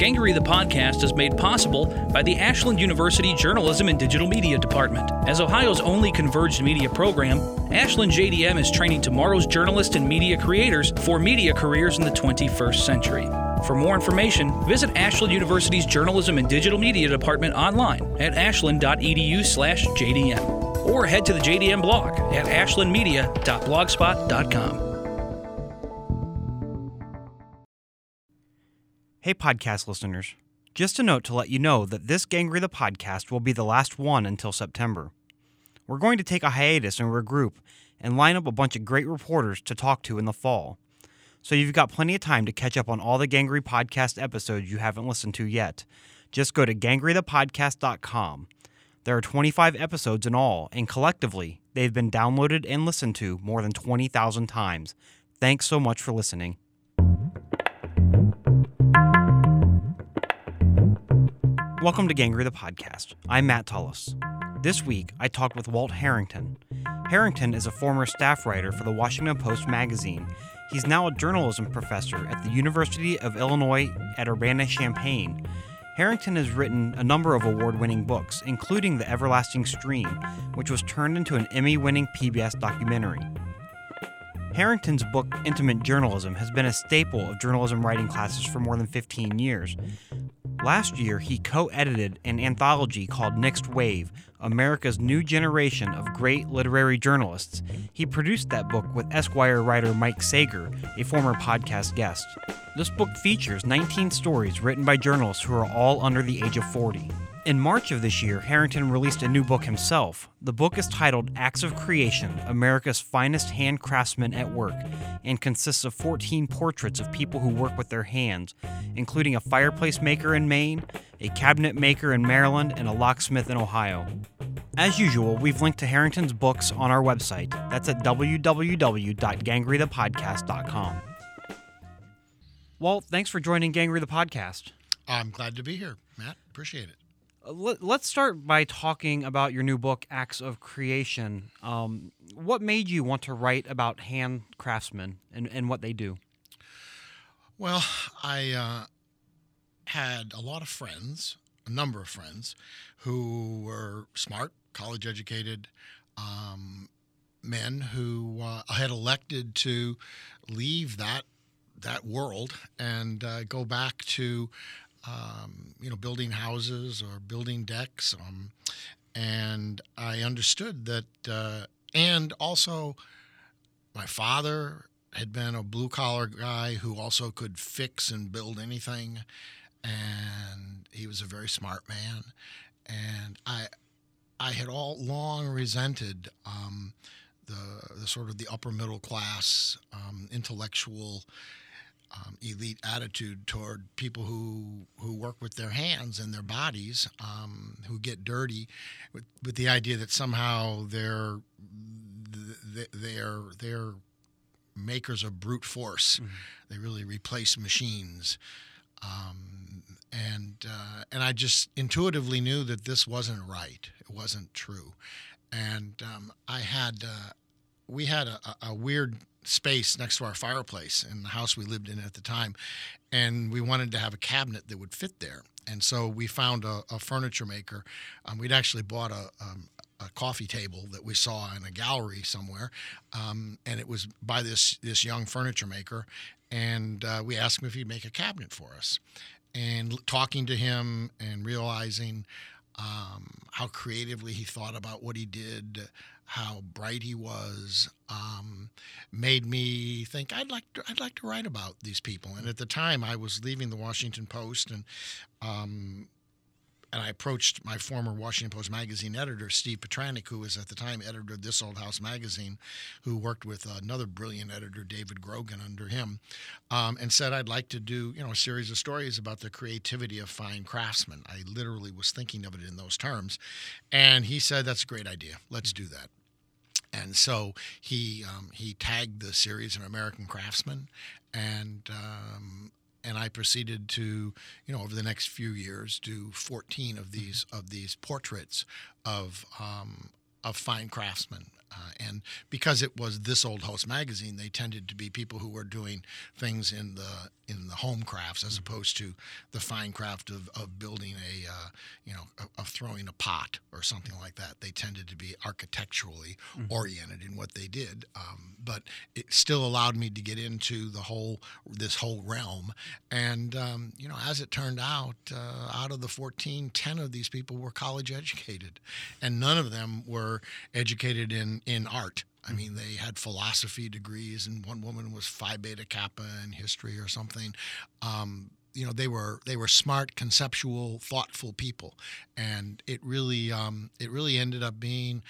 Gangrey the podcast is made possible by the Ashland University Journalism and Digital Media Department. As Ohio's only converged media program, Ashland JDM is training tomorrow's journalists and media creators for media careers in the 21st century. For more information, visit Ashland University's Journalism and Digital Media Department online at ashland.edu/jdm or head to the JDM blog at ashlandmedia.blogspot.com. Hey, podcast listeners. Just a note to let you know that this Gangrey the podcast will be the last one until September. We're going to take a hiatus and regroup and line up a bunch of great reporters to talk to in the fall. So you've got plenty of time to catch up on all the Gangrey podcast episodes you haven't listened to yet. Just go to gangreythepodcast.com. There are 25 episodes in all, and collectively, they've been downloaded and listened to more than 20,000 times. Thanks so much for listening. Welcome to Gangrey the Podcast. I'm Matt Tullis. This week, I talked with Walt Harrington. Harrington is a former staff writer for the Washington Post magazine. He's now a journalism professor at the University of Illinois at Urbana Champaign. Harrington has written a number of award winning books, including The Everlasting Stream, which was turned into an Emmy winning PBS documentary. Harrington's book, Intimate Journalism, has been a staple of journalism writing classes for more than 15 years. Last year, he co edited an anthology called Next Wave America's New Generation of Great Literary Journalists. He produced that book with Esquire writer Mike Sager, a former podcast guest. This book features 19 stories written by journalists who are all under the age of 40. In March of this year, Harrington released a new book himself. The book is titled Acts of Creation America's Finest Hand Craftsmen at Work and consists of 14 portraits of people who work with their hands, including a fireplace maker in Maine, a cabinet maker in Maryland, and a locksmith in Ohio. As usual, we've linked to Harrington's books on our website. That's at www.gangreythepodcast.com. Walt, thanks for joining Gangrey the Podcast. I'm glad to be here, Matt. Appreciate it. Let, us start by talking about your new book, Acts of Creation. Um, what made you want to write about hand craftsmen and, and what they do? Well, I uh, had a lot of friends, a number of friends, who were smart, college educated um, men who uh, had elected to leave that that world and uh, go back to um, you know, building houses or building decks. Um, and I understood that, uh, and also my father had been a blue collar guy who also could fix and build anything. And he was a very smart man. And I, I had all long resented um, the, the sort of the upper middle class um, intellectual um, elite attitude toward people who who work with their hands and their bodies, um, who get dirty, with, with the idea that somehow they're they're they're makers of brute force. Mm-hmm. They really replace machines. Um, and uh, and I just intuitively knew that this wasn't right. It wasn't true, and um, I had uh, we had a, a, weird space next to our fireplace in the house we lived in at the time, and we wanted to have a cabinet that would fit there. And so we found a, a furniture maker. Um, we'd actually bought a, um, a coffee table that we saw in a gallery somewhere, um, and it was by this this young furniture maker. And uh, we asked him if he'd make a cabinet for us. And talking to him and realizing um, how creatively he thought about what he did, how bright he was, um, made me think I'd like to, I'd like to write about these people. And at the time, I was leaving the Washington Post, and um, and I approached my former Washington Post magazine editor, Steve Petranek, who was at the time editor of This Old House magazine, who worked with another brilliant editor, David Grogan, under him, um, and said I'd like to do you know a series of stories about the creativity of fine craftsmen. I literally was thinking of it in those terms, and he said that's a great idea. Let's do that. And so he um, he tagged the series an American Craftsman, and um, and I proceeded to, you know, over the next few years, do 14 of these of these portraits of um, of fine craftsmen. Uh, and because it was this old house magazine, they tended to be people who were doing things in the in the home crafts as opposed to the fine craft of, of building a uh, you know of throwing a pot or something like that. They tended to be architecturally oriented in what they did, um, but it still allowed me to get into the whole this whole realm. And um, you know, as it turned out, uh, out of the 14, 10 of these people were college educated, and none of them were educated in in art. I mean, they had philosophy degrees, and one woman was Phi Beta Kappa in history or something. Um, you know, they were they were smart, conceptual, thoughtful people, and it really um, it really ended up being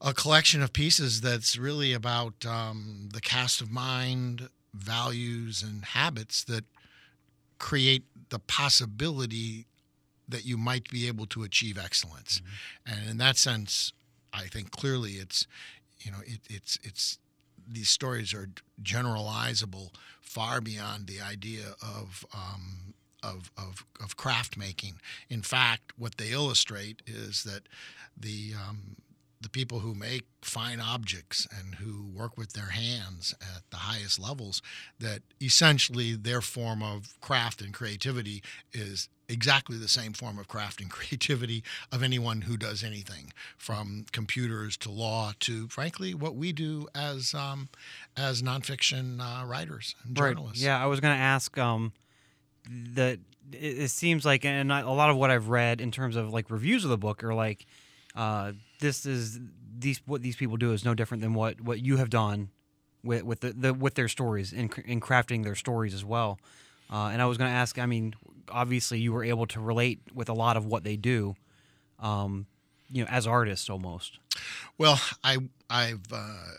a collection of pieces that's really about um, the cast of mind, values, and habits that create the possibility that you might be able to achieve excellence. And in that sense, I think clearly it's you know it, it's it's these stories are generalizable far beyond the idea of um, of, of, of craft making. In fact, what they illustrate is that the um, the people who make fine objects and who work with their hands at the highest levels, that essentially their form of craft and creativity is exactly the same form of craft and creativity of anyone who does anything, from computers to law to, frankly, what we do as um, as nonfiction uh, writers and journalists. Right. Yeah, I was going to ask. Um, that it, it seems like, and I, a lot of what I've read in terms of like reviews of the book are like, uh, this is these what these people do is no different than what what you have done with with the, the with their stories in in crafting their stories as well. Uh, and I was going to ask. I mean, obviously, you were able to relate with a lot of what they do, um, you know, as artists almost. Well, I I've uh,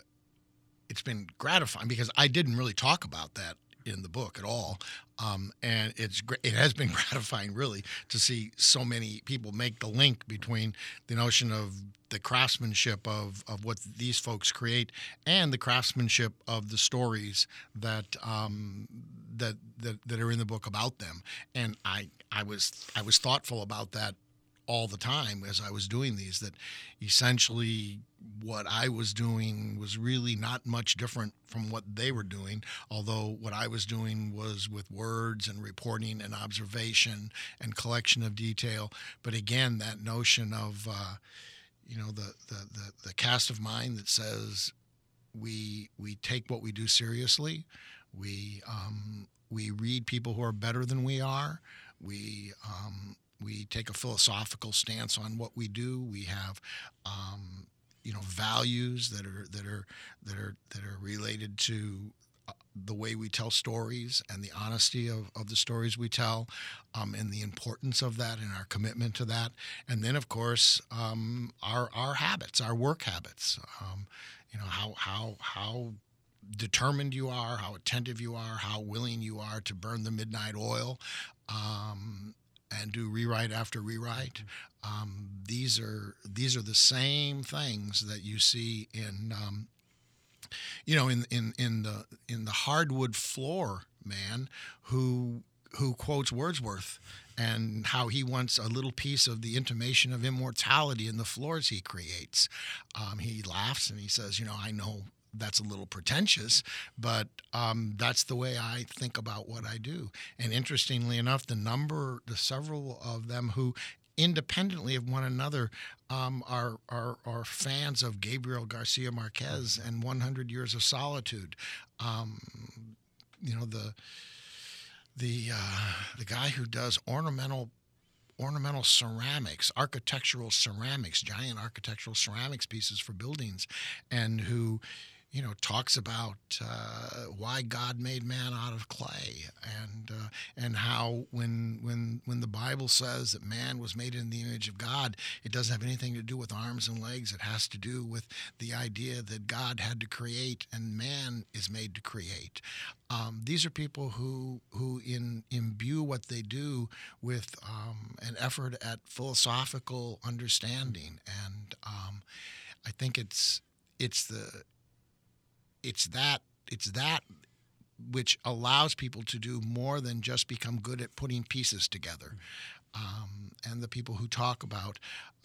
it's been gratifying because I didn't really talk about that in the book at all, um, and it's it has been gratifying really to see so many people make the link between the notion of the craftsmanship of, of what these folks create and the craftsmanship of the stories that um, that, that that are in the book about them. And I I was I was thoughtful about that all the time as I was doing these that essentially what I was doing was really not much different from what they were doing, although what I was doing was with words and reporting and observation and collection of detail. But again, that notion of, uh, you know, the, the, the, the cast of mind that says we, we take what we do seriously, we, um, we read people who are better than we are, we, um, we take a philosophical stance on what we do. We have, um, you know, values that are that are that are that are related to uh, the way we tell stories and the honesty of, of the stories we tell, um, and the importance of that and our commitment to that. And then, of course, um, our our habits, our work habits. Um, you know how how how determined you are, how attentive you are, how willing you are to burn the midnight oil. And do rewrite after rewrite. Um, these are these are the same things that you see in um, you know in in in the in the hardwood floor man who who quotes Wordsworth and how he wants a little piece of the intimation of immortality in the floors he creates. Um, he laughs and he says, "You know, I know that's a little pretentious, but um, that's the way I think about what I do. And interestingly enough, the number, the several of them who independently of one another um, are, are, are fans of Gabriel Garcia Marquez and 100 Years of Solitude. Um, you know the the uh, the guy who does ornamental ornamental ceramics, architectural ceramics, giant architectural ceramics pieces for buildings, and who you know, talks about uh, why God made man out of clay, and uh, and how when when when the Bible says that man was made in the image of God, it doesn't have anything to do with arms and legs. It has to do with the idea that God had to create, and man is made to create. Um, these are people who who in, imbue what they do with um, an effort at philosophical understanding, and um, I think it's it's the it's that it's that which allows people to do more than just become good at putting pieces together. Um, and the people who talk about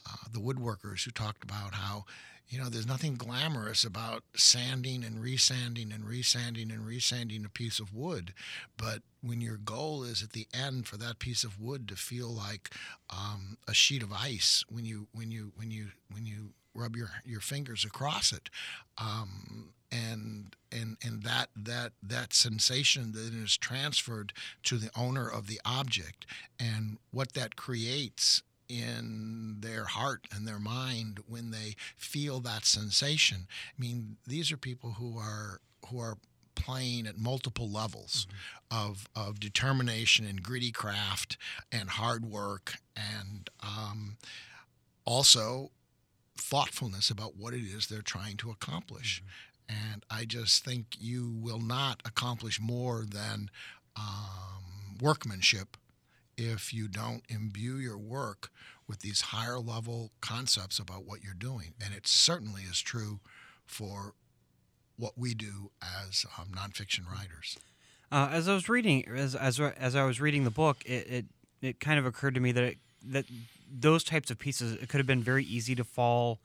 uh, the woodworkers who talked about how you know there's nothing glamorous about sanding and resanding and resanding and resanding a piece of wood but when your goal is at the end for that piece of wood to feel like um, a sheet of ice when you when you when you when you rub your your fingers across it um, and and and that that that sensation that is transferred to the owner of the object and what that creates in their heart and their mind when they feel that sensation. I mean, these are people who are who are playing at multiple levels mm-hmm. of, of determination and gritty craft and hard work and um, also thoughtfulness about what it is they're trying to accomplish. And I just think you will not accomplish more than um, workmanship if you don't imbue your work with these higher level concepts about what you're doing. And it certainly is true for what we do as um, nonfiction writers. Uh, as I was reading, as, as as I was reading the book, it, it it kind of occurred to me that it, that those types of pieces it could have been very easy to fall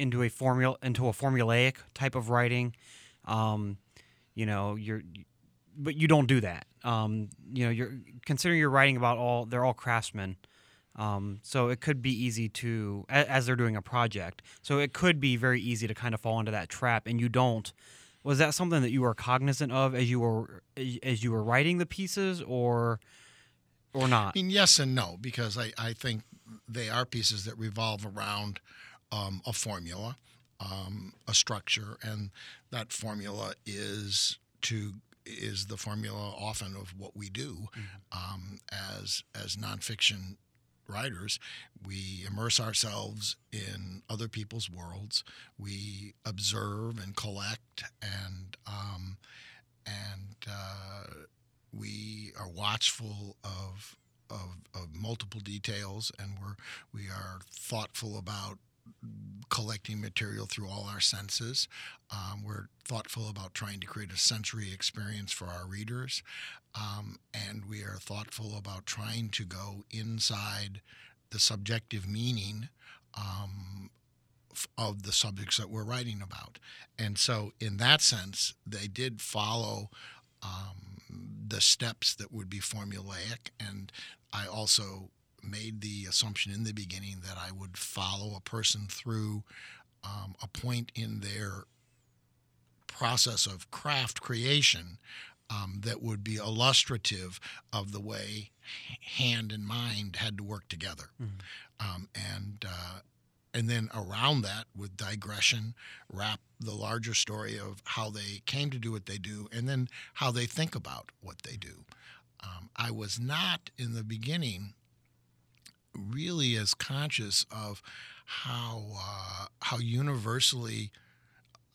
into a formula into a formulaic type of writing. Um, you know, you're but you don't do that. Um, you know, you're considering you're writing about all they're all craftsmen. Um, so it could be easy to as they're doing a project. So it could be very easy to kind of fall into that trap, and you don't. Was that something that you were cognizant of as you were as you were writing the pieces, or or not? I mean, yes and no, because I, I think they are pieces that revolve around um, a formula, um, a structure, and that formula is to is the formula often of what we do mm-hmm. um, as as nonfiction writers. We immerse ourselves in other people's worlds. We observe and collect, and um, and uh, we are watchful of, of of multiple details, and we're we are thoughtful about collecting material through all our senses. Um, we're thoughtful about trying to create a sensory experience for our readers. Um, and we are thoughtful about trying to go inside the subjective meaning um, of the subjects that we're writing about. And so, in that sense, they did follow um, the steps that would be formulaic. And I also made the assumption in the beginning that I would follow a person through um, a point in their process of craft creation um, that would be illustrative of the way hand and mind had to work together. Mm-hmm. Um, and uh, and then around that, with digression, wrap the larger story of how they came to do what they do, and then how they think about what they do. Um, I was not in the beginning really as conscious of how uh, how universally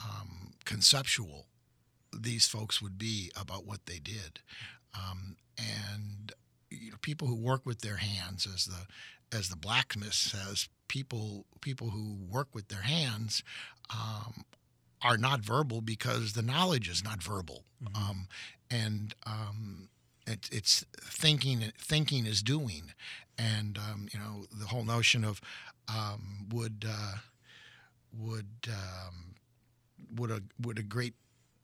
um, conceptual these folks would be about what they did, um, and you know, people who work with their hands, as the as the blacksmith says, people people who work with their hands um, are not verbal because the knowledge is not verbal, mm-hmm. um, and um, it, it's thinking. Thinking is doing, and um, you know the whole notion of um, would uh, would um, would a would a great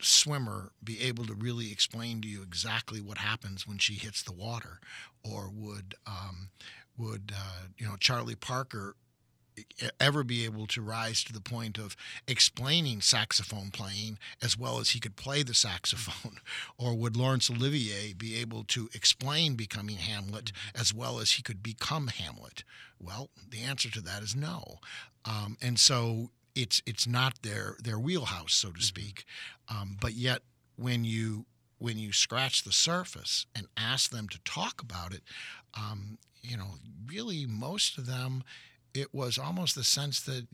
swimmer be able to really explain to you exactly what happens when she hits the water, or would um, would uh, you know Charlie Parker ever be able to rise to the point of explaining saxophone playing as well as he could play the saxophone? Or would Laurence Olivier be able to explain becoming Hamlet mm-hmm. as well as he could become Hamlet? Well, the answer to that is no. Um, and so it's it's not their their wheelhouse, so to mm-hmm. speak. Um, but yet, when you when you scratch the surface and ask them to talk about it, um, you know, really most of them it was almost the sense that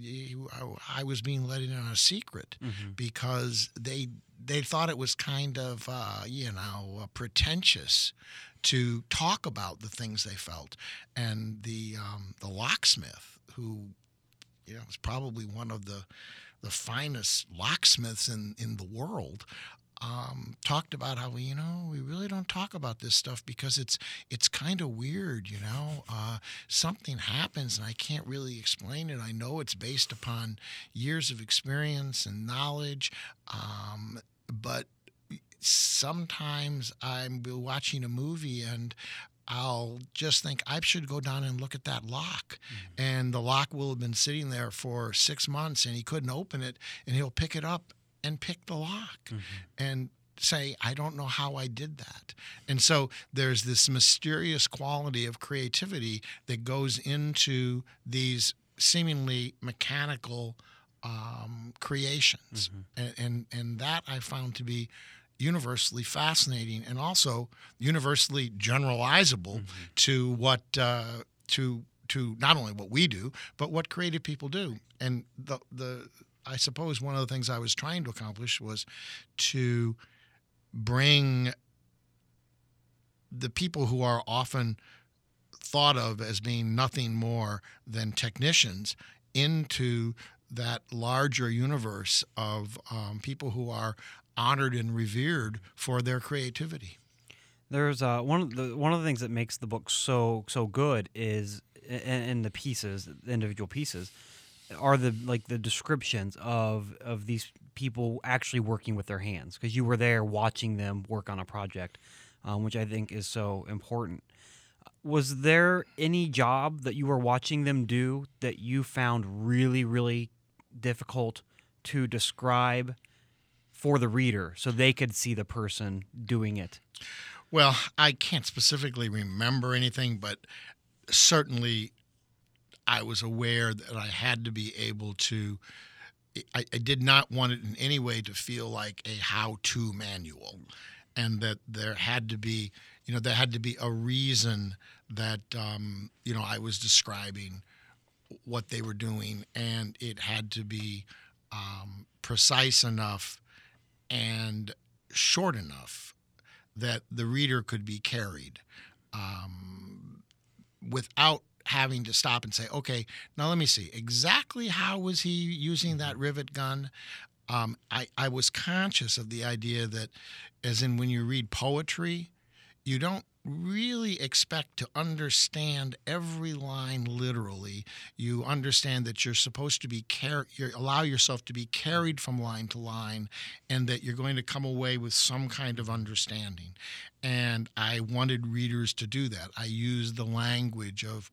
I was being let in on a secret mm-hmm. because they they thought it was kind of uh, you know uh, pretentious to talk about the things they felt, and the um, the locksmith who you know was probably one of the the finest locksmiths in in the world. Um, talked about how we, you know, we really don't talk about this stuff because it's it's kind of weird, you know. Uh, something happens and I can't really explain it. I know it's based upon years of experience and knowledge, um, but sometimes I'm watching a movie and I'll just think I should go down and look at that lock. Mm-hmm. And the lock will have been sitting there for six months and he couldn't open it and he'll pick it up and pick the lock mm-hmm. and say, I don't know how I did that. And so there's this mysterious quality of creativity that goes into these seemingly mechanical um, creations. Mm-hmm. And, and, and that I found to be universally fascinating and also universally generalizable mm-hmm. to what uh, to to not only what we do but what creative people do and the the I suppose one of the things I was trying to accomplish was to bring the people who are often thought of as being nothing more than technicians into that larger universe of um, people who are honored and revered for their creativity. There's uh, one of the one of the things that makes the book so so good is in, in the pieces, the individual pieces, are the like the descriptions of of these people actually working with their hands because you were there watching them work on a project, um, which I think is so important. Was there any job that you were watching them do that you found really really difficult to describe for the reader so they could see the person doing it? Well, I can't specifically remember anything, but certainly I was aware that I had to be able to. I, I did not want it in any way to feel like a how to manual, and that there had to be, you know, there had to be a reason that, um, you know, I was describing what they were doing, and it had to be um, precise enough and short enough that the reader could be carried um, without having to stop and say, okay, now let me see exactly how was he using that rivet gun. Um, I, I was conscious of the idea that, as in when you read poetry, you don't really expect to understand every line literally. You understand that you're supposed to be car- you allow yourself to be carried from line to line, and that you're going to come away with some kind of understanding. And I wanted readers to do that. I used the language of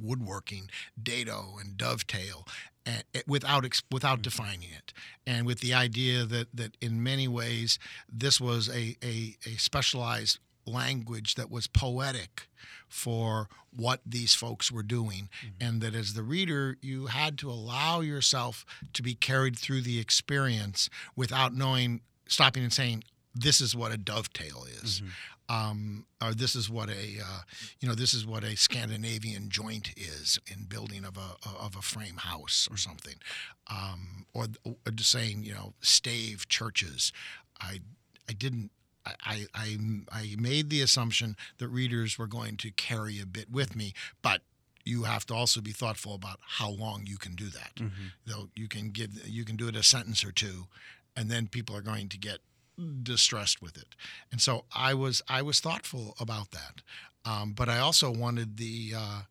woodworking, dado, and dovetail, eh, without without mm-hmm. defining it, and with the idea that that in many ways this was a a, a specialized language that was poetic for what these folks were doing mm-hmm. and that as the reader you had to allow yourself to be carried through the experience without knowing stopping and saying this is what a dovetail is mm-hmm. Um, or this is what a uh, you know this is what a Scandinavian joint is in building of a of a frame house or something um, or, or just saying you know stave churches I I didn't I, I, I made the assumption that readers were going to carry a bit with me, but you have to also be thoughtful about how long you can do that. Mm-hmm. Though you can give you can do it a sentence or two, and then people are going to get distressed with it. And so I was I was thoughtful about that, um, but I also wanted the uh,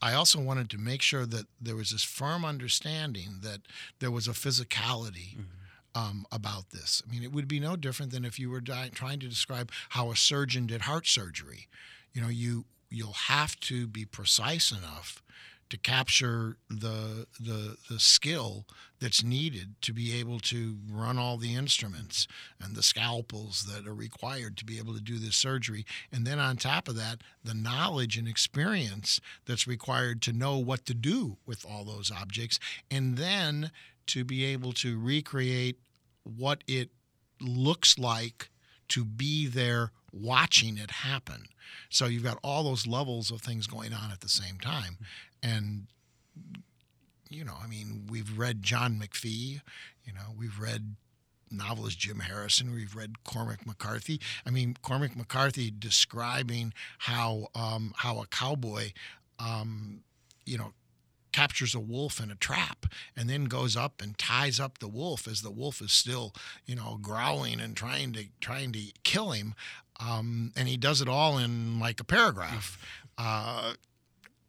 I also wanted to make sure that there was this firm understanding that there was a physicality. Mm-hmm um, about this. I mean, it would be no different than if you were di- trying to describe how a surgeon did heart surgery. You know, you you'll have to be precise enough to capture the the the skill that's needed to be able to run all the instruments and the scalpels that are required to be able to do this surgery and then on top of that the knowledge and experience that's required to know what to do with all those objects and then to be able to recreate what it looks like to be there watching it happen. So you've got all those levels of things going on at the same time. And, you know, I mean, we've read John McPhee, you know, we've read novelist Jim Harrison. We've read Cormac McCarthy. I mean, Cormac McCarthy describing how um, how a cowboy, um, you know, captures a wolf in a trap and then goes up and ties up the wolf as the wolf is still, you know, growling and trying to trying to kill him. Um, and he does it all in like a paragraph. Uh,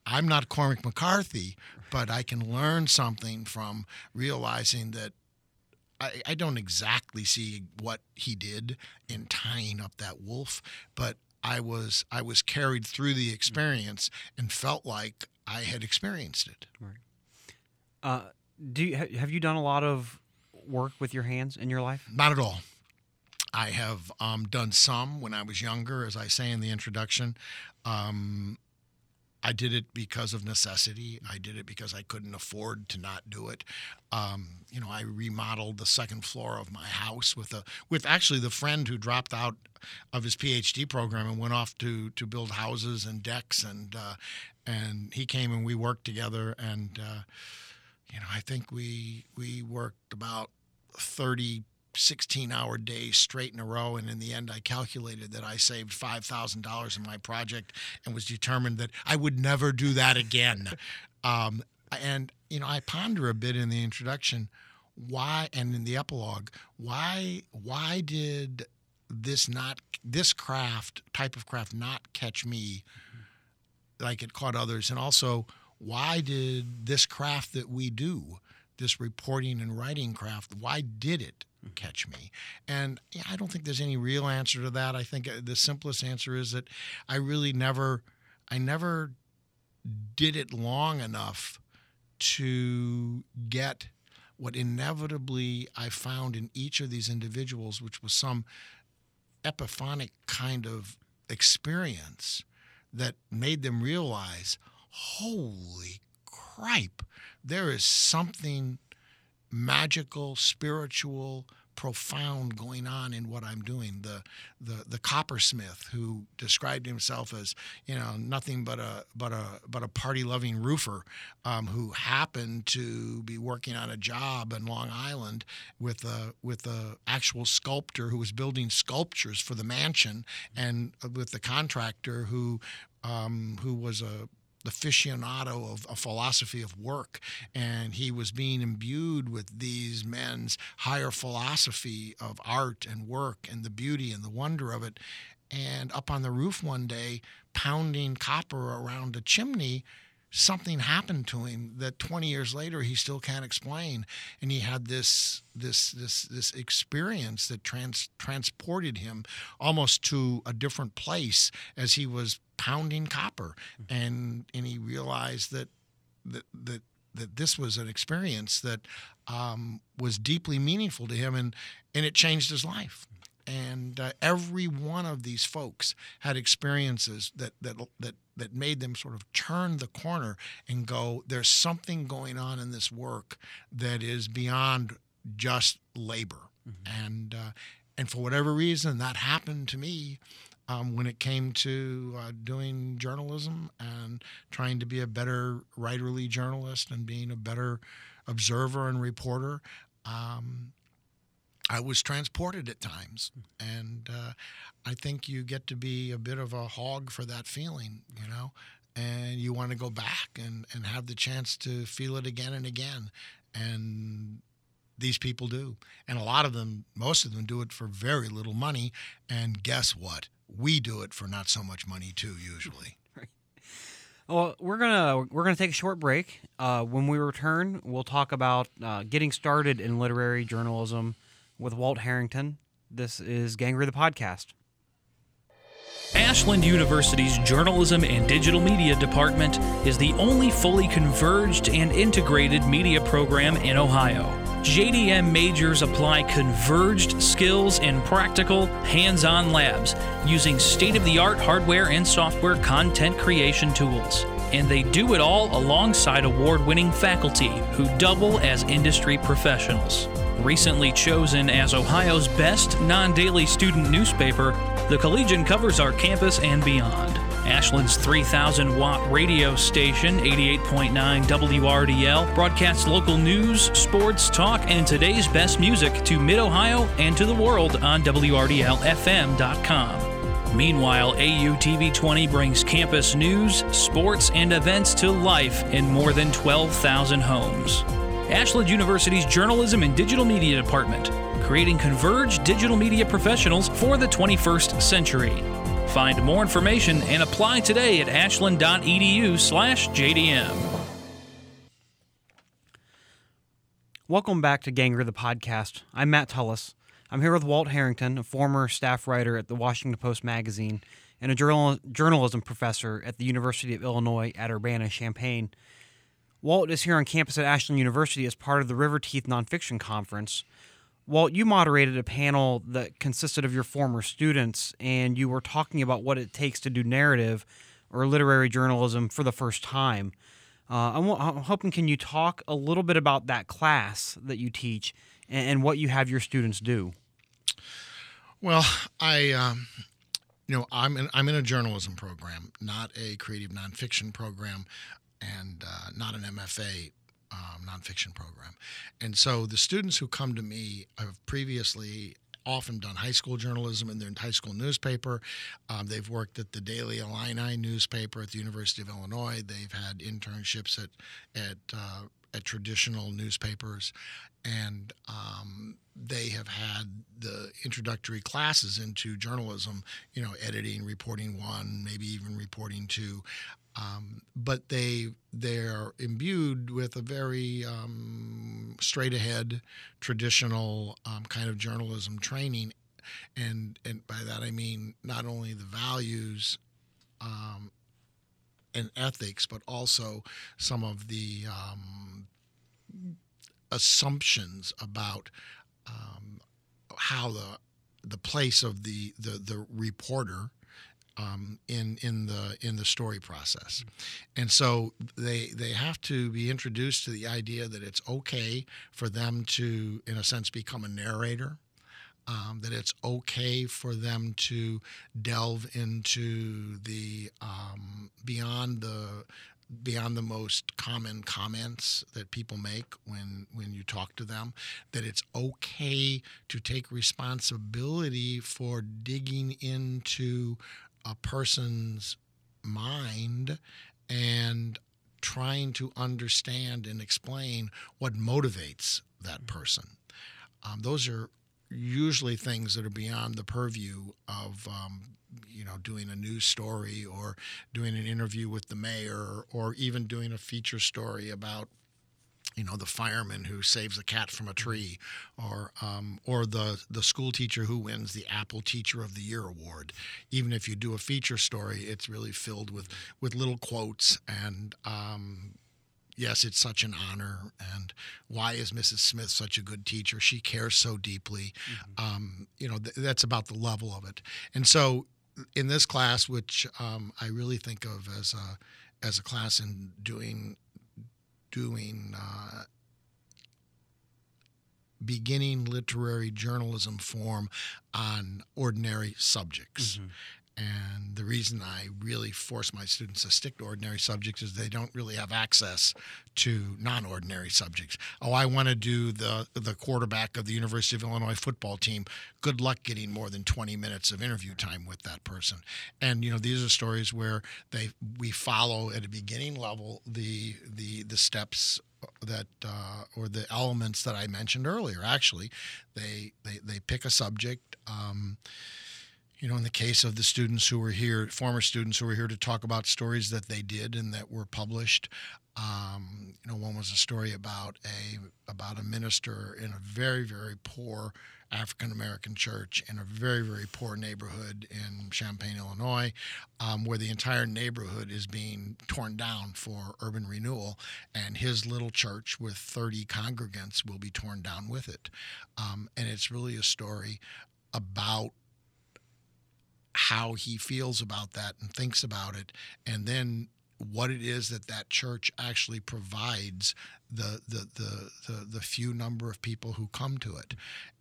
I'm not Cormac McCarthy, but I can learn something from realizing that I, I don't exactly see what he did in tying up that wolf, but I was I was carried through the experience and felt like I had experienced it. Right. Uh, do you, have you done a lot of work with your hands in your life? Not at all. I have um, done some when I was younger, as I say in the introduction. Um, I did it because of necessity. I did it because I couldn't afford to not do it. Um, you know, I remodeled the second floor of my house with a with actually the friend who dropped out of his PhD program and went off to to build houses and decks and uh, and he came and we worked together and uh, you know I think we we worked about thirty 16 hour days straight in a row. And in the end, I calculated that I saved $5,000 in my project and was determined that I would never do that again. um, and, you know, I ponder a bit in the introduction why, and in the epilogue, why, why did this not, this craft, type of craft, not catch me like it caught others? And also, why did this craft that we do, this reporting and writing craft, why did it catch me? And yeah, I don't think there's any real answer to that. I think uh, the simplest answer is that I really never, I never did it long enough to get what inevitably I found in each of these individuals, which was some epiphanic kind of experience that made them realize, holy cripe, there is something magical, spiritual, profound going on in what I'm doing. The the the coppersmith who described himself as you know nothing but a but a but a party loving roofer um, who happened to be working on a job in Long Island with a with a actual sculptor who was building sculptures for the mansion and with the contractor who um, who was a aficionado of a philosophy of work, and he was being imbued with these men's higher philosophy of art and work and the beauty and the wonder of it. And up on the roof one day, pounding copper around a chimney, something happened to him that 20 years later he still can't explain. And he had this this this this experience that trans, transported him almost to a different place as he was pounding copper. And and he realized that that that that this was an experience that um, was deeply meaningful to him and and it changed his life. And uh, every one of these folks had experiences that that that that made them sort of turn the corner and go there's something going on in this work that is beyond just labor mm-hmm. and uh, and for whatever reason that happened to me um, when it came to uh, doing journalism and trying to be a better writerly journalist and being a better observer and reporter um, I was transported at times, and uh, I think you get to be a bit of a hog for that feeling, you know, and you want to go back and, and have the chance to feel it again and again. And these people do. And a lot of them, most of them do it for very little money. And guess what? We do it for not so much money too, usually. Well, we're gonna we're gonna take a short break. Uh, when we return, we'll talk about uh, getting started in literary journalism with Walt Harrington. This is Gangrey the Podcast. Ashland University's Journalism and Digital Media Department is the only fully converged and integrated media program in Ohio. JDM majors apply converged skills in practical, hands on labs using state of the art hardware and software content creation tools. And they do it all alongside award winning faculty who double as industry professionals. Recently chosen as Ohio's best non daily student newspaper, the Collegian covers our campus and beyond. Ashland's 3,000 watt radio station, 88.9 WRDL, broadcasts local news, sports, talk, and today's best music to Mid Ohio and to the world on WRDLFM.com. Meanwhile, AUTV 20 brings campus news, sports, and events to life in more than 12,000 homes. Ashland University's Journalism and Digital Media Department, creating converged digital media professionals for the 21st century. Find more information and apply today at ashland.edu/jdm. Welcome back to Gangrey the podcast. I'm Matt Tullis. I'm here with Walt Harrington, a former staff writer at the Washington Post magazine and a journal- journalism professor at the University of Illinois at Urbana Champaign. Walt is here on campus at Ashland University as part of the River Teeth Nonfiction Conference. Walt, you moderated a panel that consisted of your former students, and you were talking about what it takes to do narrative or literary journalism for the first time. Uh, I'm, I'm, hoping, can you talk a little bit about that class that you teach and, and what you have your students do? Well, I, um, you know, I'm in, I'm in a journalism program, not a creative nonfiction program, and uh, not an MFA um, nonfiction program. And so the students who come to me have previously often done high school journalism in their high school newspaper. Um, they've worked at the Daily Illini newspaper at the University of Illinois. They've had internships at at uh, at traditional newspapers, and um, they have had the introductory classes into journalism, you know, editing, reporting one, maybe even reporting two. Um, but they they're imbued with a very um, straight ahead, traditional um, kind of journalism training, and and by that I mean not only the values um, and ethics, but also some of the um, assumptions about um, how the the place of the the, the reporter um, in in the in the story process, and so they they have to be introduced to the idea that it's okay for them to, in a sense, become a narrator. Um, that it's okay for them to delve into the um, beyond the beyond the most common comments that people make when when you talk to them that it's okay to take responsibility for digging into a person's mind and trying to understand and explain what motivates that person. Um, those are usually things that are beyond the purview of um, you know doing a news story or doing an interview with the mayor or even doing a feature story about you know the fireman who saves a cat from a tree, or um, or the the school teacher who wins the Apple Teacher of the Year award. Even if you do a feature story, it's really filled with with little quotes and. Um, yes, it's such an honor. And why is Mrs. Smith such a good teacher? She cares so deeply. Mm-hmm. Um, you know, th- that's about the level of it. And so, in this class, which um, I really think of as a as a class in doing doing uh, beginning literary journalism form on ordinary subjects. Mm-hmm. And the reason I really force my students to stick to ordinary subjects is they don't really have access to non-ordinary subjects. Oh, I want to do the the quarterback of the University of Illinois football team. Good luck getting more than 20 minutes of interview time with that person. And you know, these are stories where they we follow at a beginning level the the the steps that uh, or the elements that I mentioned earlier. Actually, they they they pick a subject. Um, you know, in the case of the students who were here, former students who were here to talk about stories that they did and that were published, um, you know, one was a story about a about a minister in a very very poor African American church in a very very poor neighborhood in Champaign, Illinois, um, where the entire neighborhood is being torn down for urban renewal, and his little church with 30 congregants will be torn down with it, um, and it's really a story about how he feels about that and thinks about it, and then what it is that that church actually provides the the the the, the few number of people who come to it,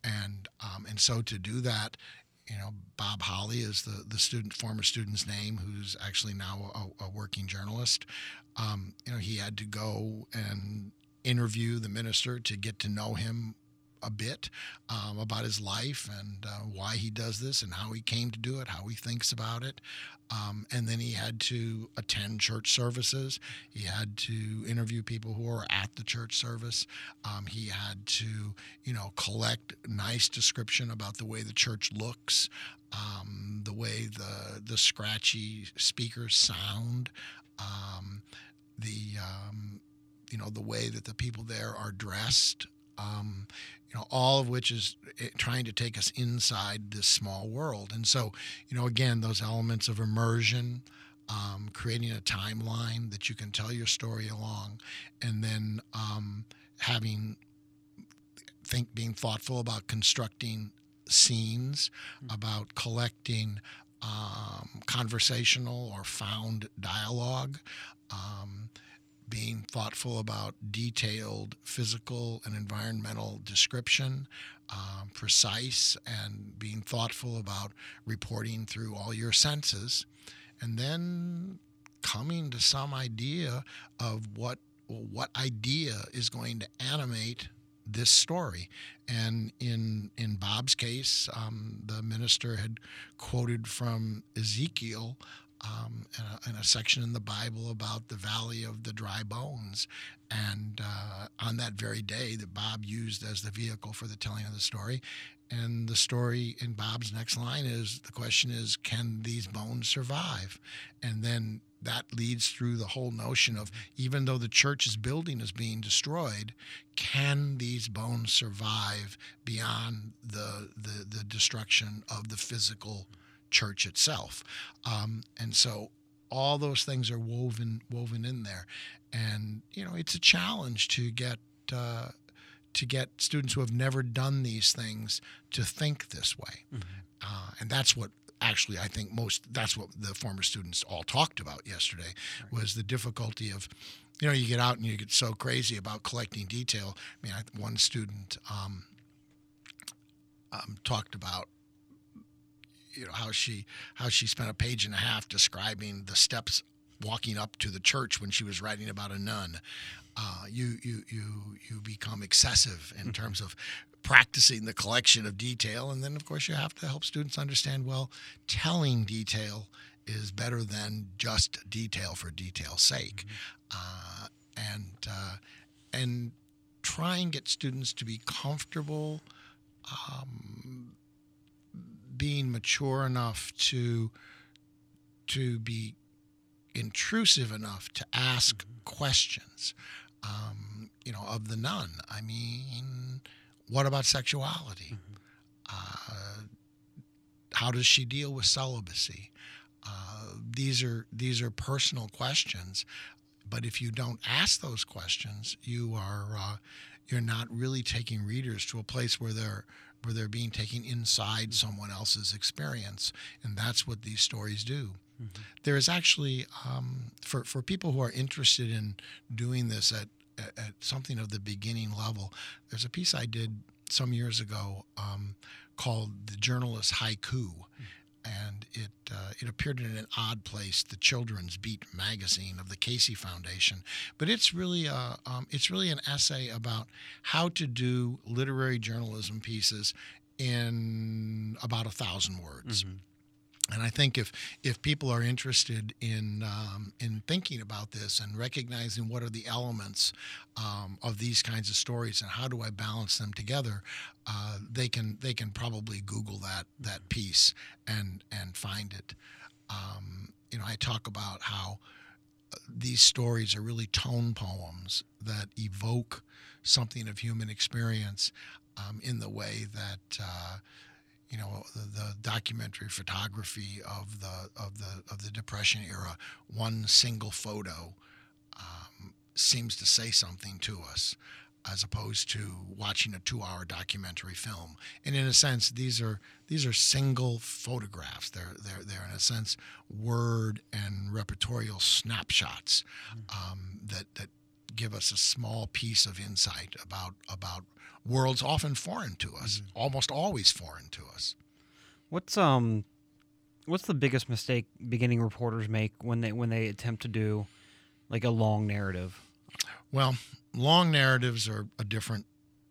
and um, and so to do that, you know, Bob Holly is the the student former student's name, who's actually now a, a working journalist. Um, you know, he had to go and interview the minister to get to know him a bit um, about his life and uh, why he does this and how he came to do it, how he thinks about it. Um, and then he had to attend church services. He had to interview people who were at the church service. Um, he had to, you know, collect nice description about the way the church looks, um, the way the the scratchy speakers sound, um, the um, you know the way that the people there are dressed. Um, you know, all of which is eh, trying to take us inside this small world. And so, you know, again, those elements of immersion, um, creating a timeline that you can tell your story along, and then um, having think being thoughtful about constructing scenes, about collecting um, conversational or found dialogue. Being thoughtful about detailed physical and environmental description, um, precise, and being thoughtful about reporting through all your senses, and then coming to some idea of what what idea is going to animate this story. And in in Bob's case, um, the minister had quoted from Ezekiel um, in, a, a, section in the Bible about the valley of the dry bones. And uh, on that very day that Bob used as the vehicle for the telling of the story. And the story in Bob's next line is the question is, can these bones survive? And then that leads through the whole notion of even though the church's building is being destroyed, can these bones survive beyond the, the, the destruction of the physical? Church itself. Um, and so all those things are woven woven in there, and you know it's a challenge to get. Uh, to get students who have never done these things to think this way, mm-hmm. uh, and that's what actually I think most that's what the former students all talked about yesterday right. was the difficulty of you know you get out and you get so crazy about collecting detail. I mean, I, one student um, um, talked about you know how she how she spent a page and a half describing the steps walking up to the church when she was writing about a nun. Uh, you you you you become excessive in mm-hmm. terms of practicing the collection of detail, and then of course you have to help students understand. Well, telling detail is better than just detail for detail's sake, mm-hmm. uh, and uh, and try and get students to be comfortable. Um, being mature enough to to be intrusive enough to ask mm-hmm. questions um, you know of the nun i mean what about sexuality mm-hmm. uh, how does she deal with celibacy uh, these are these are personal questions but if you don't ask those questions you are uh, you're not really taking readers to a place where they're where they're being taken inside someone else's experience. And that's what these stories do. Mm-hmm. There is actually, um, for, for people who are interested in doing this at, at, at, something of the beginning level, there's a piece I did some years ago um, called The Journalist Haiku. Mm-hmm and it uh, it appeared in an odd place, the Children's Beat magazine of the Casey Foundation. But it's really a, uh, um, it's really an essay about how to do literary journalism pieces in about a thousand words. Mm-hmm. And I think if if people are interested in um, in thinking about this and recognizing what are the elements um, of these kinds of stories and how do I balance them together, uh, they can they can probably Google that that piece and and find it. Um, you know, I talk about how uh, these stories are really tone poems that evoke something of human experience um, in the way that. Uh, you know the, the, documentary photography of the of the of the Depression era, one single photo um, seems to say something to us, as opposed to watching a two-hour documentary film. And in a sense, these are these are single photographs. They're they're they're in a sense word and repertorial snapshots mm-hmm. um, that that give us a small piece of insight about about worlds often foreign to us, mm-hmm. almost always foreign to us. What's um what's the biggest mistake beginning reporters make when they when they attempt to do like a long narrative? Well, long narratives are a different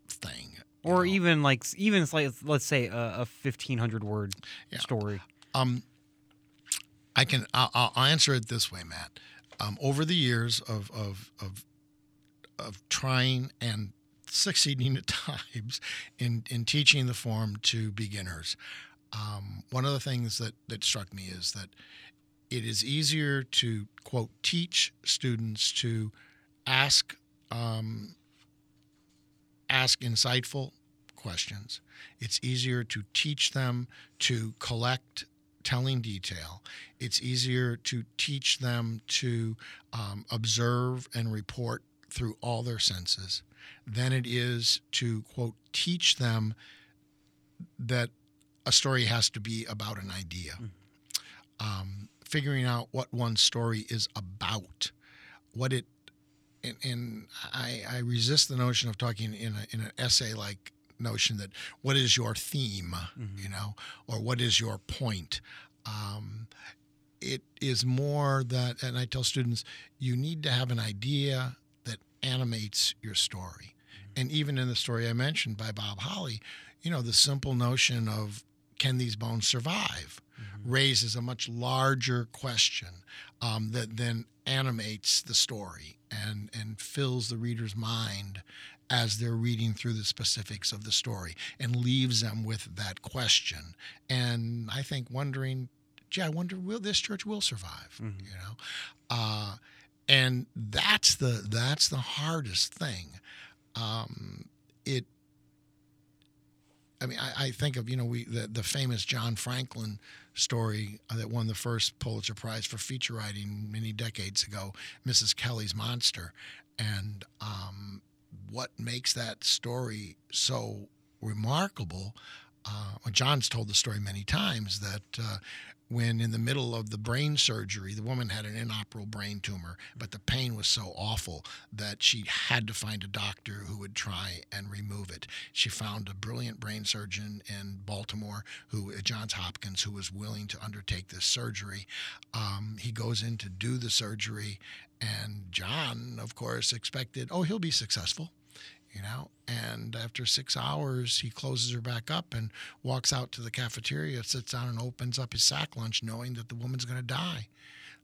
thing. or know. even like even like let's say a, a fifteen hundred word Yeah. story. Um, I can I'll, I'll answer it this way, Matt. Um, over the years of of of of trying and succeeding at times in in teaching the form to beginners, um, one of the things that that struck me is that it is easier to quote teach students to ask um, ask insightful questions. It's easier to teach them to collect telling detail. It's easier to teach them to um, observe and report through all their senses than it is to, quote, teach them that a story has to be about an idea. Um, figuring out what one story is about, what it and, and I, I resist the notion of talking in, a, in an essay like notion that what is your theme, you know, or what is your point. Um, it is more that, and I tell students, you need to have an idea animates your story. And even in the story I mentioned by Bob Holly, you know, the simple notion of can these bones survive raises a much larger question um, that then animates the story and, and fills the reader's mind as they're reading through the specifics of the story and leaves them with that question. And I think wondering, gee, I wonder will this church will survive? You know, uh, and that's the that's the hardest thing. Um, it I mean, I, I think of you know we the, the famous Jon Franklin story that won the first Pulitzer Prize for feature writing many decades ago, Mrs. Kelly's Monster, and um, what makes that story so remarkable. Uh, Jon's told the story many times that uh, when in the middle of the brain surgery, the woman had an inoperable brain tumor, but the pain was so awful that she had to find a doctor who would try and remove it. She found a brilliant brain surgeon in Baltimore, who at Johns Hopkins, who was willing to undertake this surgery. Um, he goes in to do the surgery, and Jon, of course, expected, oh, he'll be successful you know? And after six hours he closes her back up and walks out to the cafeteria sits down and opens up his sack lunch knowing that the woman's going to die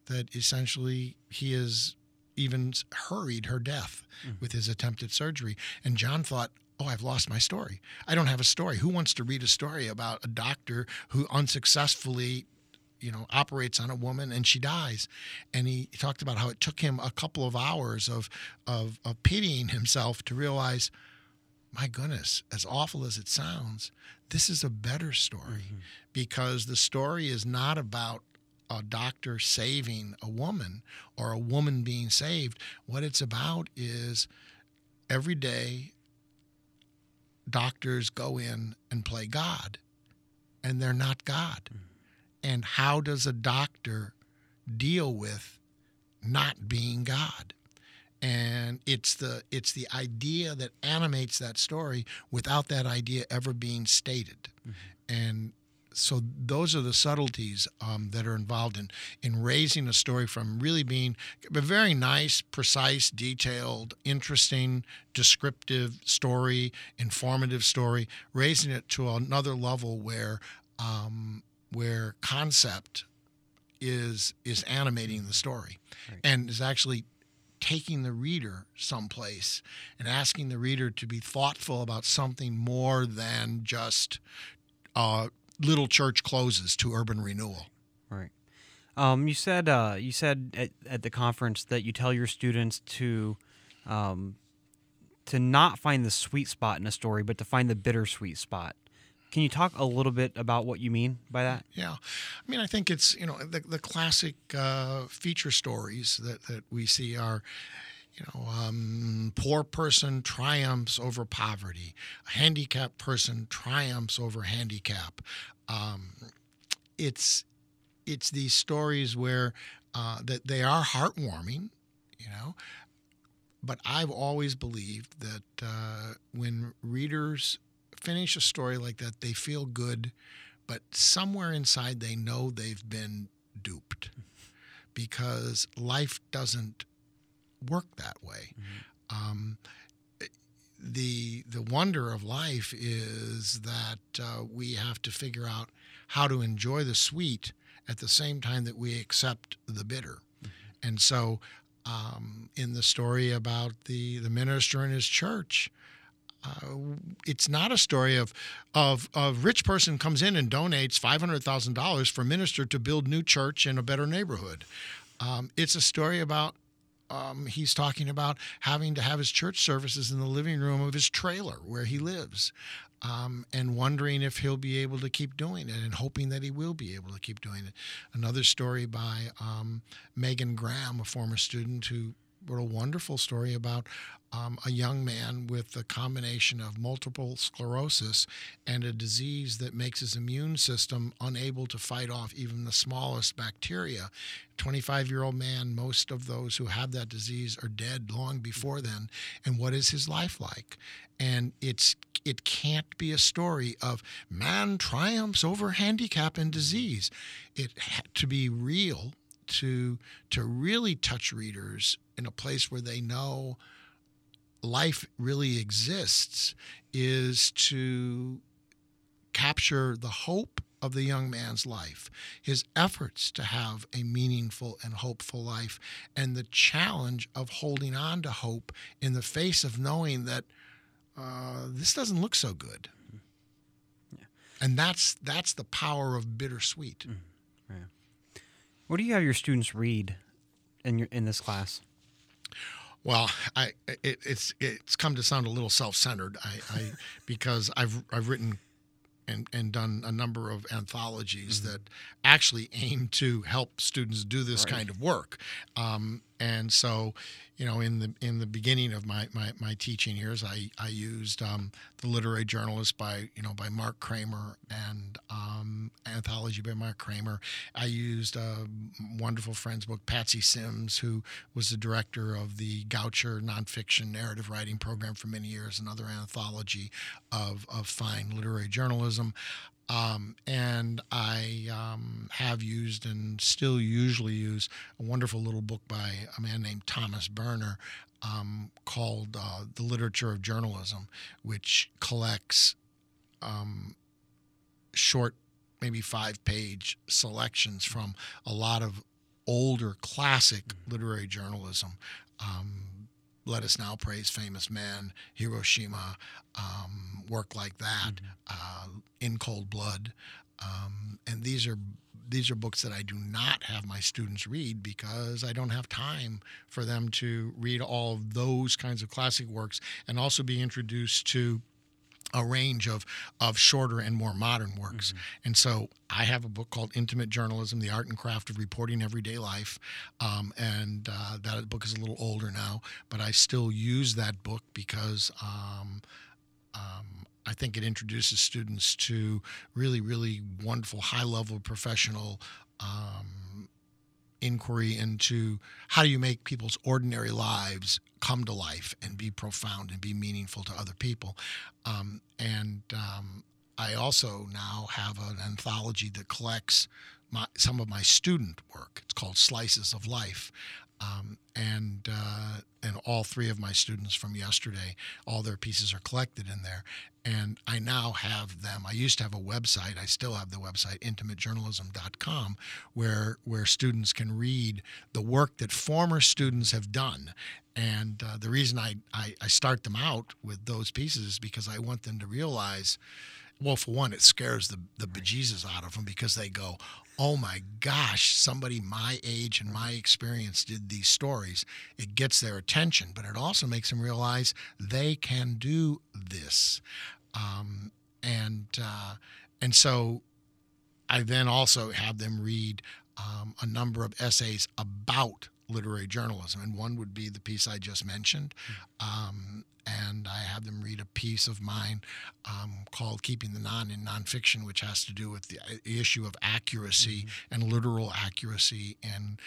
that essentially he has even hurried her death mm-hmm. with his attempted surgery. And john thought oh i've lost my story. I don't have a story. Who wants to read a story about a doctor who unsuccessfully you know operates on a woman and she dies. And he talked about how it took him a couple of hours of of, of pitying himself to realize my goodness as awful as it sounds this is a better story. Mm-hmm. Because the story is not about a doctor saving a woman or a woman being saved. What it's about is every day doctors go in and play god and they're not god mm-hmm. And how does a doctor deal with not being God? And it's the it's the idea that animates that story without that idea ever being stated. And so those are the subtleties um, that are involved in in raising a story from really being a very nice, precise, detailed, interesting, descriptive story, informative story, raising it to another level where um, where concept is is animating the story Right. and is actually taking the reader someplace and asking the reader to be thoughtful about something more than just uh, little church closes to urban renewal. Right. Um, you said uh, you said at, at the conference that you tell your students to um, to not find the sweet spot in a story, but to find the bittersweet spot. Can you talk a little bit about what you mean by that? Yeah, I mean, I think it's you know the the classic uh, feature stories that that we see are. You know, um, poor person triumphs over poverty. A handicapped person triumphs over handicap. Um, it's it's these stories where uh, that they are heartwarming. You know, but I've always believed that uh, when readers finish a story like that, they feel good, but somewhere inside they know they've been duped because life doesn't work that way. Um, the the wonder of life is that uh, we have to figure out how to enjoy the sweet at the same time that we accept the bitter. Mm-hmm. And so, um, in the story about the the minister and his church, uh, it's not a story of of a rich person comes in and donates five hundred thousand dollars for minister to build new church in a better neighborhood. Um, it's a story about um, he's talking about having to have his church services in the living room of his trailer where he lives. Um, and wondering if he'll be able to keep doing it and hoping that he will be able to keep doing it. Another story by um, Megan Graham, a former student who wrote a wonderful story about um, a young man with a combination of multiple sclerosis and a disease that makes his immune system unable to fight off even the smallest bacteria. 25 year old man, most of those who have that disease are dead long before then. And what is his life like? And it's it can't be a story of man triumphs over handicap and disease. It had to be real to to really touch readers in a place where they know life really exists is to capture the hope of the young man's life, his efforts to have a meaningful and hopeful life, and the challenge of holding on to hope in the face of knowing that uh, this doesn't look so good. Yeah. And that's that's the power of bittersweet. Mm. Yeah. What do you have your students read in your in this class? Well, I it, it's it's come to sound a little self-centered. I, I because I've I've written and, and done a number of anthologies mm-hmm. that actually aim to help students do this right. kind of work. Um, and so, you know, in the in the beginning of my my, my teaching years, I I used um, the literary journalist by you know by Mark Kramer and um, anthology by Mark Kramer. I used a wonderful friend's book, Patsy Sims, who was the director of the Goucher nonfiction narrative writing program for many years, another anthology of of fine literary journalism. Um, and I um, have used and still usually use a wonderful little book by a man named Thomas Berner um, called uh, The Literature of Journalism, which collects um, short, maybe five page selections from a lot of older classic mm-hmm. literary journalism. Let Us Now Praise Famous Men, Hiroshima, um, work like that, mm-hmm. uh, In Cold Blood. Um, and these are these are books that I do not have my students read because I don't have time for them to read all of those kinds of classic works and also be introduced to a range of of shorter and more modern works. Mm-hmm. And so I have a book called Intimate Journalism: The Art and Craft of Reporting Everyday Life, um, and uh, that book is a little older now, but I still use that book because. Um, um, I think it introduces students to really, really wonderful, high level professional um, inquiry into how do you make people's ordinary lives come to life and be profound and be meaningful to other people. Um, and um, I also now have an anthology that collects my, some of my student work. It's called Slices of Life. Um, and uh, and all three of my students from yesterday, all their pieces are collected in there. And I now have them. I used to have a website. I still have the website intimatejournalism.com, where where students can read the work that former students have done. And uh, the reason I, I I start them out with those pieces is because I want them to realize well, for one, it scares the, the bejesus out of them because they go, oh my gosh, somebody my age and my experience did these stories. It gets their attention, but it also makes them realize they can do this. Um, and, uh, and so I then also have them read um, a number of essays about literary journalism, and one would be the piece I just mentioned. Hmm. Um, and I have them read a piece of mine um, called "Keeping the Non" in nonfiction, which has to do with the uh, issue of accuracy mm-hmm. and literal accuracy and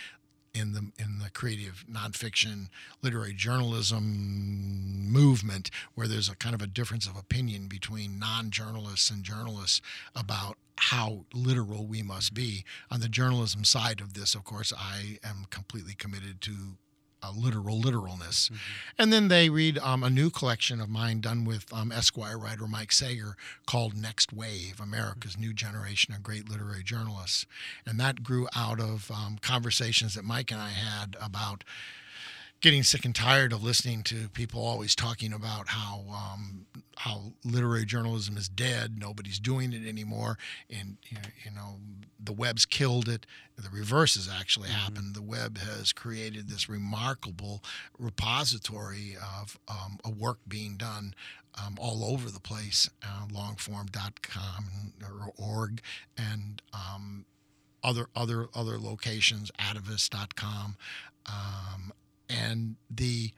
in the in the creative nonfiction literary journalism movement where there's a kind of a difference of opinion between non-journalists and journalists about how literal we must be. On the journalism side of this of course i am completely committed to a literal literalness. And then they read um, a new collection of mine done with um, Esquire writer Mike Sager called Next Wave America's New Generation of Great Literary Journalists. And that grew out of um, conversations that Mike and I had about getting sick and tired of listening to people always talking about how um, how literary journalism is dead. Nobody's doing it anymore, and you know the web's killed it. The reverse has actually happened. The web has created this remarkable repository of um, a work being done um, all over the place. Uh, longform.com or org and um, other other other locations, atavist.com, um, and the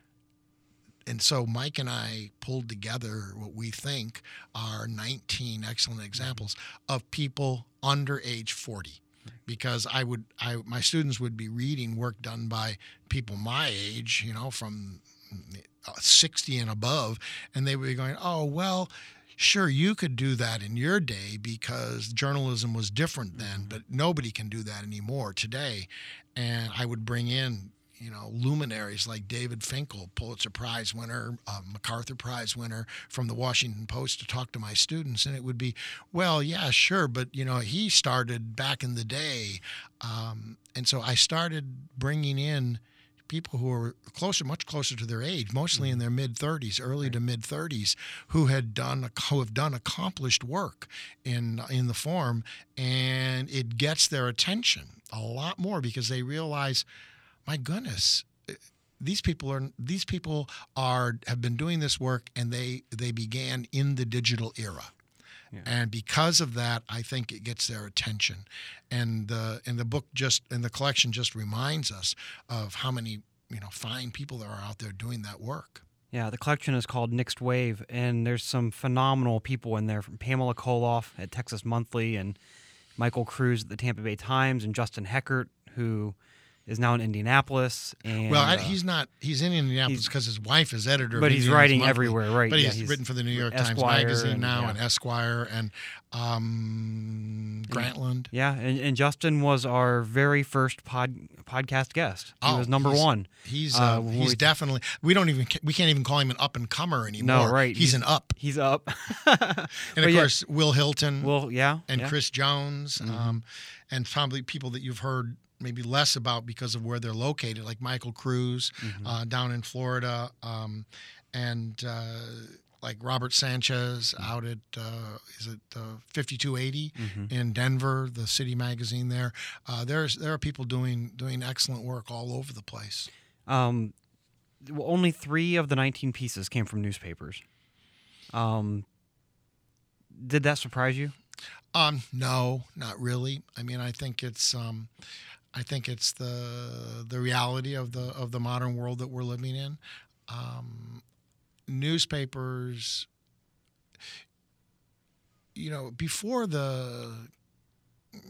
and so Mike and I pulled together what we think are 19 excellent examples of people under age 40 because I would I my students would be reading work done by people my age, you know, from uh, 60 and above and they would be going, "Oh, well, sure you could do that in your day because journalism was different then, but nobody can do that anymore today." And I would bring in you know, luminaries like David Finkel, Pulitzer Prize winner, uh, MacArthur Prize winner from the Washington Post to talk to my students. And it would be, well, yeah, sure, but, you know, he started back in the day. Um, and so I started bringing in people who were closer, much closer to their age, mostly in their mid 30s, early to mid 30s, who had done who have done accomplished work in in the form, and it gets their attention a lot more because they realize my goodness these people are these people are have been doing this work and they they began in the digital era. Yeah. and because of that i think it gets their attention. And the and the book just and the collection just reminds us of how many you know fine people that are out there doing that work. Yeah, the collection is called Next Wave, and there's some phenomenal people in there from Pamela Colloff at Texas Monthly and Michael Kruse at the Tampa Bay Times and Justin Heckert, who is now in Indianapolis. And, well, I, uh, he's not. He's in Indianapolis because his wife is editor. But he's writing Monthly. everywhere, right? But yeah, he's, he's, written for the New York Esquire Times Magazine now and, yeah. and Esquire and um, Grantland. Yeah, and, and, Justin was our very first pod, podcast guest. He oh, was number he's, one. He's uh, uh, he's we, definitely. We don't even. We can't even call him an up and comer anymore. No, right. He's, he's an up. He's up. and of yeah, course, Wil Hylton. Will, yeah, and. Chris Jones, mm-hmm. um, and probably people that you've heard maybe less about because of where they're located, like Michael Kruse mm-hmm. uh, down in Florida, um, and uh, like Robert Sanchez mm-hmm. out at uh, is it 5280 mm-hmm. in Denver, the city magazine there. Uh, there's there are people doing doing excellent work all over the place. Um, only three of the 19 pieces came from newspapers. Um, did that surprise you? Um, no, not really. I mean, I think it's um, I think it's the the reality of the of the modern world that we're living in. Um, newspapers, you know, before the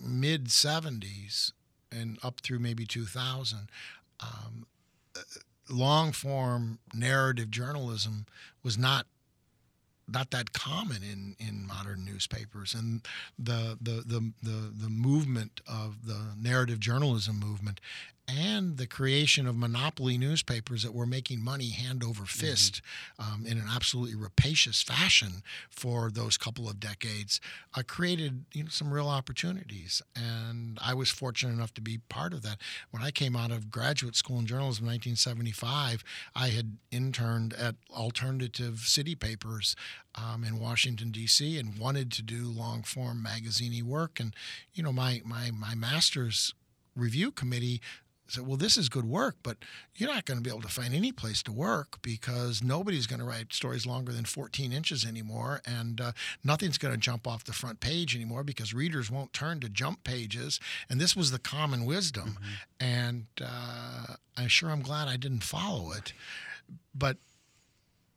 mid '70s and up through maybe 2000, um, long form narrative journalism was not not that common in, in modern newspapers. And the, the the the the movement of the narrative journalism movement and the creation of monopoly newspapers that were making money hand over mm-hmm. fist mm-hmm. um, in an absolutely rapacious fashion for those couple of decades uh, created you know, some real opportunities. And I was fortunate enough to be part of that. When I came out of graduate school in journalism in 1975, I had interned at alternative city papers um, in Washington D.C. and wanted to do long form magazine work. And you know, my my my master's review committee said, well, this is good work, but you're not going to be able to find any place to work because nobody's going to write stories longer than 14 inches anymore, and uh, nothing's going to jump off the front page anymore because readers won't turn to jump pages. And this was the common wisdom, mm-hmm. and uh, I'm sure I'm glad I didn't follow it, but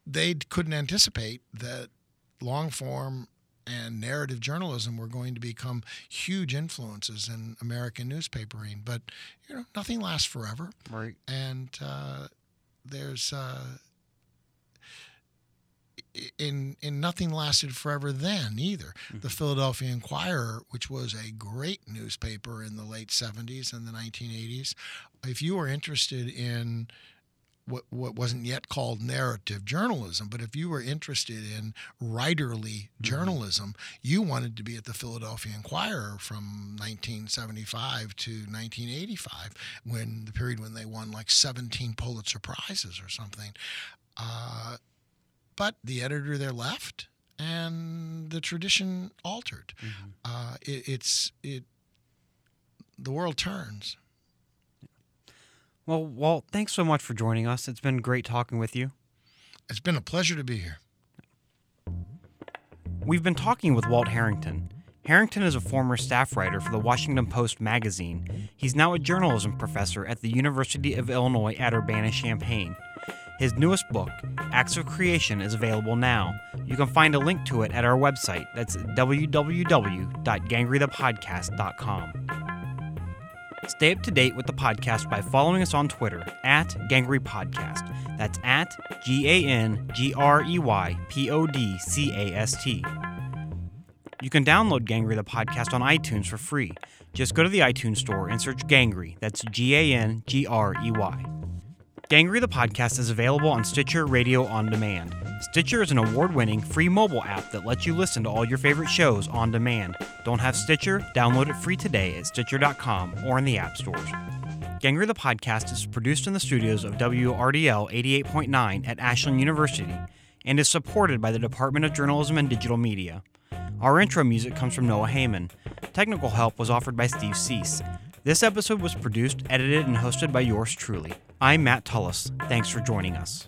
they couldn't anticipate that long form and narrative journalism were going to become huge influences in American newspapering. But you know, nothing lasts forever, right? And uh, there's uh, in in nothing lasted forever then either. Mm-hmm. The Philadelphia Inquirer, which was a great newspaper in the late '70s and the 1980s, if you were interested in what, what wasn't yet called narrative journalism. But if you were interested in writerly journalism, you wanted to be at the Philadelphia Inquirer from 1975 to 1985, when the period when they won like 17 Pulitzer prizes or something. Uh, but the editor there left, and the tradition altered. Uh, it, it's it. The world turns. Well, Walt, thanks so much for joining us. It's been great talking with you. It's been a pleasure to be here. We've been talking with Walt Harrington. Harrington is a former staff writer for the Washington Post magazine. He's now a journalism professor at the University of Illinois at Urbana Champaign. His newest book, Acts of Creation, is available now. You can find a link to it at our website. That's www.gangreythepodcast.com. Stay up to date with the podcast by following us on Twitter at Gangrey Podcast. That's at G A N G R E Y P O D C A S T. You can download Gangrey the podcast on iTunes for free. Just go to the iTunes store and search Gangrey. That's G A N G R E Y. Gangrey the podcast is available on Stitcher Radio on Demand. Stitcher is an award winning free mobile app that lets you listen to all your favorite shows on demand. Don't have Stitcher? Download it free today at Stitcher.com or in the app stores. Gangrey the podcast is produced in the studios of WRDL 88.9 at Ashland University and is supported by the Department of Journalism and Digital Media. Our intro music comes from Noah Heyman. Technical help was offered by Steve Cease. This episode was produced, edited, and hosted by yours truly. I'm Matt Tullis. Thanks for joining us.